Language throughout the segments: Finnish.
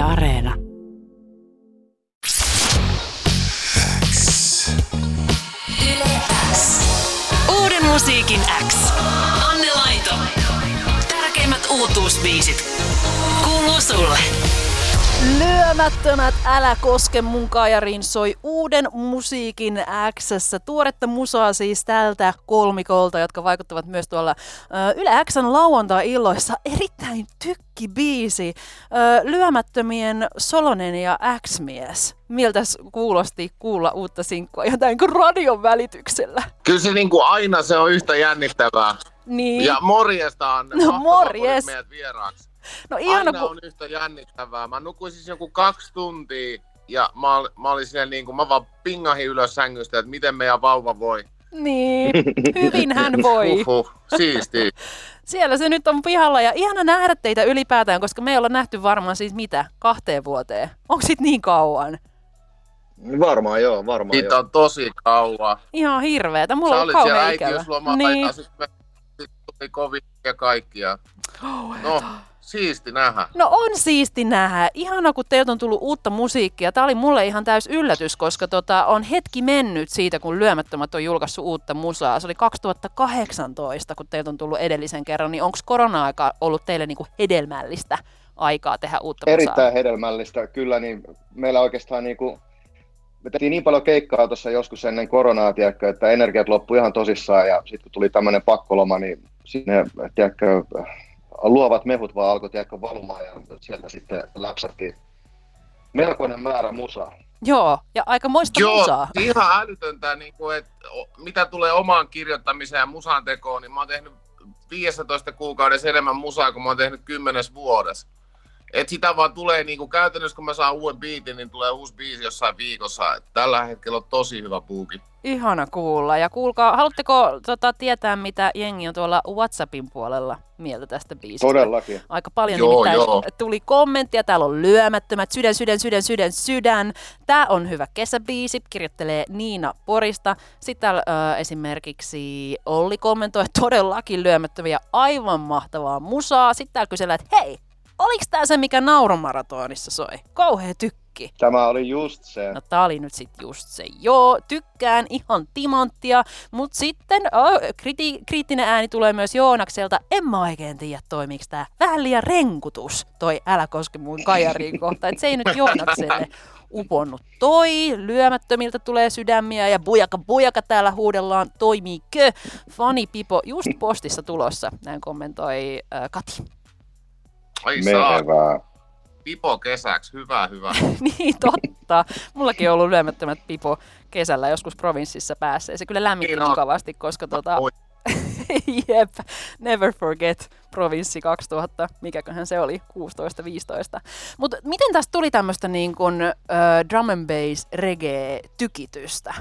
Areena. X. Uuden musiikin X. Anne Laito. Tärkeimmät uutuusbiisit. Kuuluu sulle. Lyömättömät Älä koske mun kajariin soi uuden musiikin x Tuoretta musaa siis tältä kolmikolta, jotka vaikuttavat myös tuolla uh, Yle Xn lauantai-illoissa. Erittäin tykki biisi. Uh, lyömättömien Solonen ja X-mies. Miltä kuulosti kuulla uutta sinkkua jotain kuin radion välityksellä? Kyllä se niin kuin aina se on yhtä jännittävää. Niin. Ja morjesta on. No morjes. meidät vieraaksi. No ihana, Aina on yhtä jännittävää. Mä nukuin siis joku kaksi tuntia ja mä, ol, mä olin siinä niin kuin, mä vaan pingahin ylös sängystä, että miten meidän vauva voi. Niin, hyvin hän voi. Uhuh, siisti. Siellä se nyt on pihalla ja ihana nähdä teitä ylipäätään, koska me ei olla nähty varmaan siis mitä, kahteen vuoteen. Onko sit niin kauan? Varmaan joo, varmaan Siitä joo. on tosi kauan. Ihan hirveetä, mulla Sä on olit siellä kauhean ikävä. äitiyslomalla Niin. ja sitten tuli kovin ja kaikkia. No, siisti nähdä. No on siisti nähdä. Ihana, kun teiltä on tullut uutta musiikkia. Tämä oli mulle ihan täys yllätys, koska tota, on hetki mennyt siitä, kun Lyömättömät on julkaissut uutta musaa. Se oli 2018, kun teiltä on tullut edellisen kerran. Niin onko korona-aika ollut teille niinku hedelmällistä aikaa tehdä uutta musaa? Erittäin hedelmällistä, kyllä, niin meillä oikeastaan niin kuin, me tehtiin niin paljon keikkaa tuossa joskus ennen koronaa, tiedätkö, että energiat loppui ihan tosissaan ja sitten kun tuli tämmöinen pakkoloma, niin sinne, tiedätkö, luovat mehut vaan alkoi tiedätkö, valumaan ja sieltä sitten läpsättiin melkoinen määrä musaa. Joo, ja aika moista Joo, musaa. ihan älytöntä, niin kuin, että mitä tulee omaan kirjoittamiseen ja musan tekoon, niin mä oon tehnyt 15 kuukaudessa enemmän musaa kuin mä oon tehnyt 10 vuodessa. Et sitä vaan tulee niin kuin käytännössä, kun mä saan uuden biitin, niin tulee uusi biisi jossain viikossa. Et tällä hetkellä on tosi hyvä puuki. Ihana kuulla. Ja kuulkaa, haluatteko tota, tietää, mitä jengi on tuolla WhatsAppin puolella mieltä tästä biisistä? Todellakin. Aika paljon Joo, nimittäin joo. tuli kommenttia. Täällä on lyömättömät, sydän, sydän, sydän, sydän, sydän. Tämä on hyvä kesäbiisi, kirjoittelee Niina Porista. Sitten täällä ö, esimerkiksi Olli kommentoi, että todellakin lyömättömiä, aivan mahtavaa musaa. Sitten täällä kysellään, että hei, oliks tää se, mikä nauromaratonissa soi? Kauhea tykki. Tämä oli just se. No tää oli nyt sit just se. Joo, tykkään ihan timanttia, mut sitten oh, kriti- kriittinen ääni tulee myös Joonakselta. En mä oikein tiedä toimiks tää. Vähän liian renkutus toi Älä koske mun kajariin kohta. Et se ei nyt Joonakselle uponnut. Toi lyömättömiltä tulee sydämiä ja bujaka bujaka täällä huudellaan. Toimiikö? Fani Pipo just postissa tulossa. Näin kommentoi äh, Kati. Ai saa, Menevää. Pipo kesäksi, hyvä, hyvä. niin totta. Mullakin on ollut lyömättömät pipo kesällä joskus provinssissa päässä. Ja se kyllä lämmitti Niin mukavasti, koska tota, jep, never forget provinssi 2000, mikäköhän se oli, 16-15. Mutta miten tästä tuli tämmöistä niin kuin, äh, drum and bass reggae-tykitystä?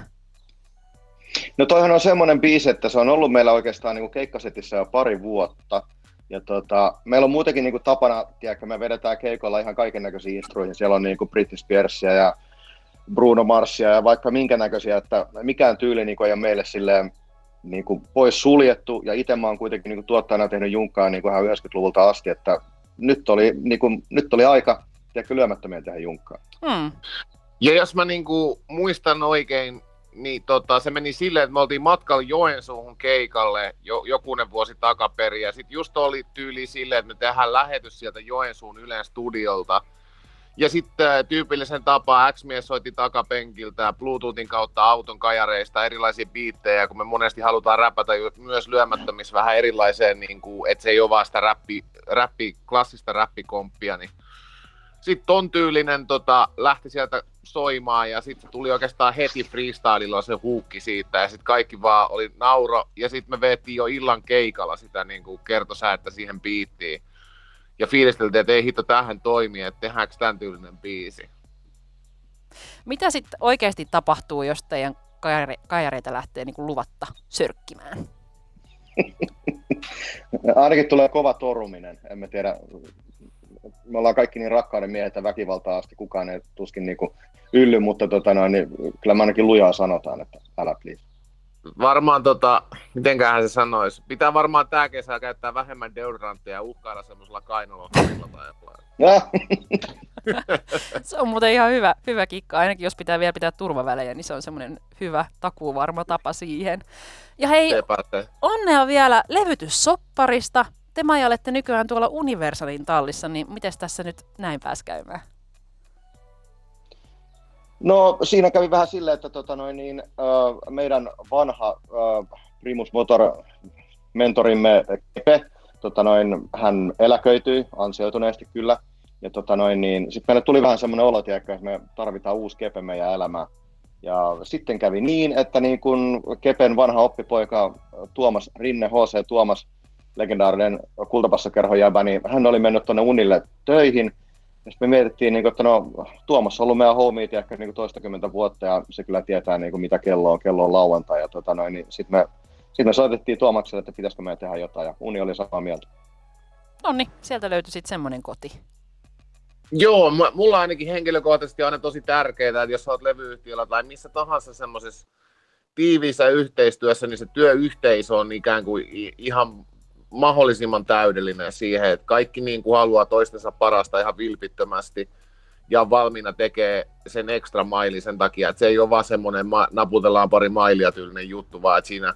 No toihan on semmoinen biisi, että se on ollut meillä oikeastaan niin kuin keikkasetissä jo pari vuotta. Ja tota, meillä on muutenkin niin kuin tapana, tiedätkö, me vedetään keikolla ihan kaiken näköisiä instruihin. Siellä on niin kuin Britney Spearsia ja Bruno Marsia ja vaikka minkä näköisiä, että mikään tyyli niin kuin ei ole meille silleen niin kuin pois suljettu. Ja itse mä oon kuitenkin niin kuin tuottajana tehnyt junkkaa niin kuin ihan 90-luvulta asti, että nyt oli, niin kuin, nyt oli aika tiedätkö, lyömättömiä tehdä junkkaa. Hmm. Ja jos mä niinku muistan oikein, niin tota, se meni silleen, että me oltiin matkalla Joensuuhun keikalle jo, jokunen vuosi takaperin. Ja sitten just oli tyyli silleen, että me tehdään lähetys sieltä Joensuun Ylen studiolta. Ja sitten tyypillisen tapaa X-mies soitti takapenkiltä Bluetoothin kautta auton kajareista erilaisia biittejä, kun me monesti halutaan räpätä myös lyömättömissä vähän erilaiseen, niin kuin, että se ei ole vaan sitä räppi, räppi, klassista räppikomppia, niin sitten ton tyylinen tota, lähti sieltä soimaan ja sitten tuli oikeastaan heti freestylilla se huukki siitä ja sitten kaikki vaan oli nauro ja sitten me veettiin jo illan keikalla sitä niin kuin kertosäättä siihen biittiin ja fiilisteltiin, että ei hitto tähän toimi, että tehdäänkö tämän tyylinen biisi. Mitä sitten oikeasti tapahtuu, jos teidän kajare, kajareita lähtee niin kuin luvatta sörkkimään? Ainakin tulee kova toruminen, en mä tiedä. Me ollaan kaikki niin rakkauden miehet ja väkivaltaa asti, kukaan ei tuskin niinku ylly, mutta tota noin, niin kyllä me ainakin lujaa sanotaan, että älä please. Varmaan tota, mitenköhän se sanoisi, pitää varmaan tää kesä käyttää vähemmän deodorantteja ja uhkailla semmoisella kainolohjelmalla tai jotain. Se on muuten ihan hyvä, hyvä kikka, ainakin jos pitää vielä pitää turvavälejä, niin se on semmoinen hyvä takuvarma tapa siihen. Ja hei, Sepä onnea vielä levytyssopparista. Te Maija olette nykyään tuolla Universalin tallissa, niin miten tässä nyt näin pääs käymään? No siinä kävi vähän silleen, että tota noin, niin, äh, meidän vanha äh, Primus Motor mentorimme Kepe, tota noin, hän eläköityi ansioituneesti kyllä. Ja tota noin, niin, sitten meille tuli vähän semmoinen olo, että me tarvitaan uusi Kepe meidän elämään. Ja sitten kävi niin, että niin kun Kepen vanha oppipoika Tuomas Rinne, HC Tuomas, legendaarinen kultapassakerhon jäbä, niin hän oli mennyt tuonne Unille töihin. Ja sitten me mietittiin, niin kun, että no, Tuomas on ollut meidän homiit ehkä niin toistakymmentä vuotta ja se kyllä tietää, niin kuin, mitä kello on. Kello on lauantai. Ja tota noin, niin sitten me, sit me soitettiin Tuomakselle, että pitäisikö meidän tehdä jotain ja Uni oli samaa mieltä. No niin, sieltä löytyi sitten semmoinen koti. Joo, mulla ainakin henkilökohtaisesti on aina tosi tärkeää, että jos olet levyyhtiöllä tai missä tahansa semmoisessa tiiviissä yhteistyössä, niin se työyhteisö on ikään kuin ihan mahdollisimman täydellinen siihen, että kaikki niin kuin haluaa toistensa parasta ihan vilpittömästi ja on valmiina tekee sen ekstra maili sen takia, että se ei ole vaan semmoinen ma- naputellaan pari mailia tyylinen juttu, vaan että siinä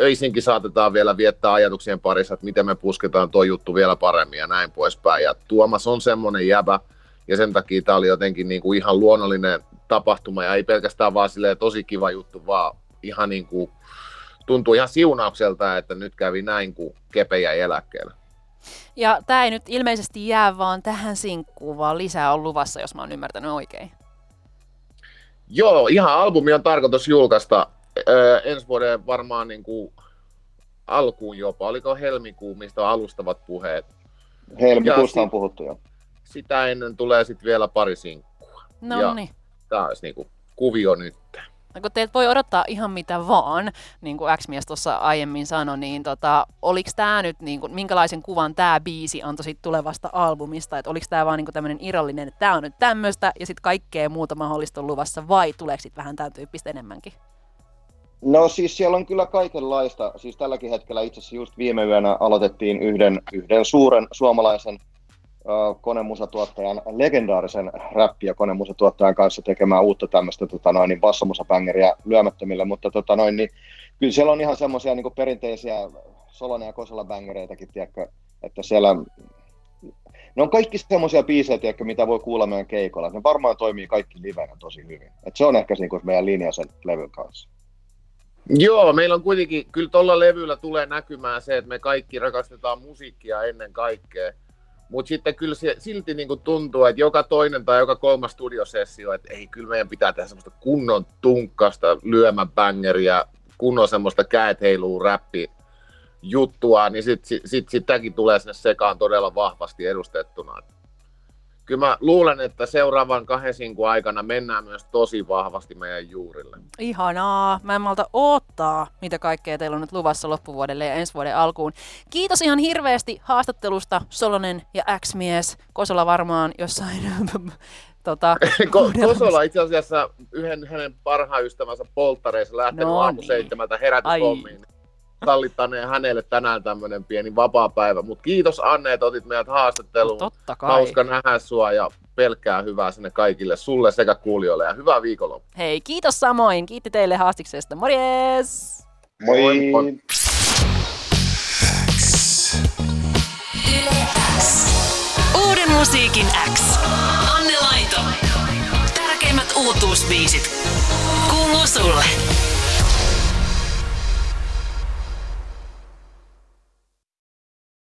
öisinkin saatetaan vielä viettää ajatuksien parissa, että miten me pusketaan tuo juttu vielä paremmin ja näin poispäin. Ja Tuomas on semmoinen jäbä, ja sen takia tämä oli jotenkin niin kuin ihan luonnollinen tapahtuma, ja ei pelkästään vaan tosi kiva juttu, vaan ihan niin kuin tuntuu ihan siunaukselta, että nyt kävi näin, kun Kepe jäi eläkkeelle. Ja tämä ei nyt ilmeisesti jää vaan tähän sinkkuun, vaan lisää on luvassa, jos mä oon ymmärtänyt oikein. Joo, ihan albumi on tarkoitus julkaista öö, ensi vuoden varmaan niin kuin alkuun jopa. Oliko helmikuu, mistä on alustavat puheet? Helmikuusta on puhuttu jo. Sitä ennen tulee sitten vielä pari sinkkua. No niin. Tämä olisi niin kuin kuvio nyt kun teiltä voi odottaa ihan mitä vaan, niin kuin X-mies tuossa aiemmin sanoi, niin tota, oliko tämä nyt, niin kuin, minkälaisen kuvan tämä biisi antoi sit tulevasta albumista, että oliko tämä vaan niin tämmöinen irrallinen, että tämä on nyt tämmöistä ja sitten kaikkea muuta mahdollista on luvassa, vai tuleeko sitten vähän tämän tyyppistä enemmänkin? No siis siellä on kyllä kaikenlaista. Siis tälläkin hetkellä itse asiassa just viime yönä aloitettiin yhden, yhden suuren suomalaisen konemusatuottajan, legendaarisen räppi- ja konemusatuottajan kanssa tekemään uutta tämmöistä tota noin, niin bassomusabängeriä lyömättömille, mutta tota noin, niin, kyllä siellä on ihan semmoisia niin perinteisiä Solonen ja Kosola bängereitäkin, tiedätkö, että siellä ne on kaikki semmoisia biisejä, tiedätkö, mitä voi kuulla meidän keikolla. Ne varmaan toimii kaikki livenä tosi hyvin. Et se on ehkä niin kuin meidän linja sen levyn kanssa. Joo, meillä on kuitenkin, kyllä tuolla levyllä tulee näkymään se, että me kaikki rakastetaan musiikkia ennen kaikkea. Mutta sitten kyllä se, silti niinku tuntuu, että joka toinen tai joka kolmas studiosessio, että ei, kyllä meidän pitää tehdä semmoista kunnon tunkkasta lyömäbängeriä, kunnon semmoista käet heiluu räppi juttua, niin sitten sit, sit, sitäkin tulee sinne sekaan todella vahvasti edustettuna kyllä mä luulen, että seuraavan kahden sinkun aikana mennään myös tosi vahvasti meidän juurille. Ihanaa. Mä en malta odottaa, mitä kaikkea teillä on nyt luvassa loppuvuodelle ja ensi vuoden alkuun. Kiitos ihan hirveästi haastattelusta Solonen ja X-mies. Kosola varmaan jossain tota, Ko- Kosola itse asiassa yhden hänen parhaan ystävänsä polttareissa lähtenyt no aamu niin. seitsemältä herätyshommiin sallittaneen hänelle tänään tämmöinen pieni vapaa-päivä. Mutta kiitos Anne, että otit meidät haastatteluun. No, totta kai. Hauska nähdä sua ja pelkkää hyvää sinne kaikille, sulle sekä kuulijoille ja hyvää viikonloppua. Hei, kiitos samoin. Kiitti teille haastiksesta. Morjes! Moi! Moi. Moi. Uuden musiikin X. Anne Laito. Tärkeimmät uutuusbiisit. Kuuluu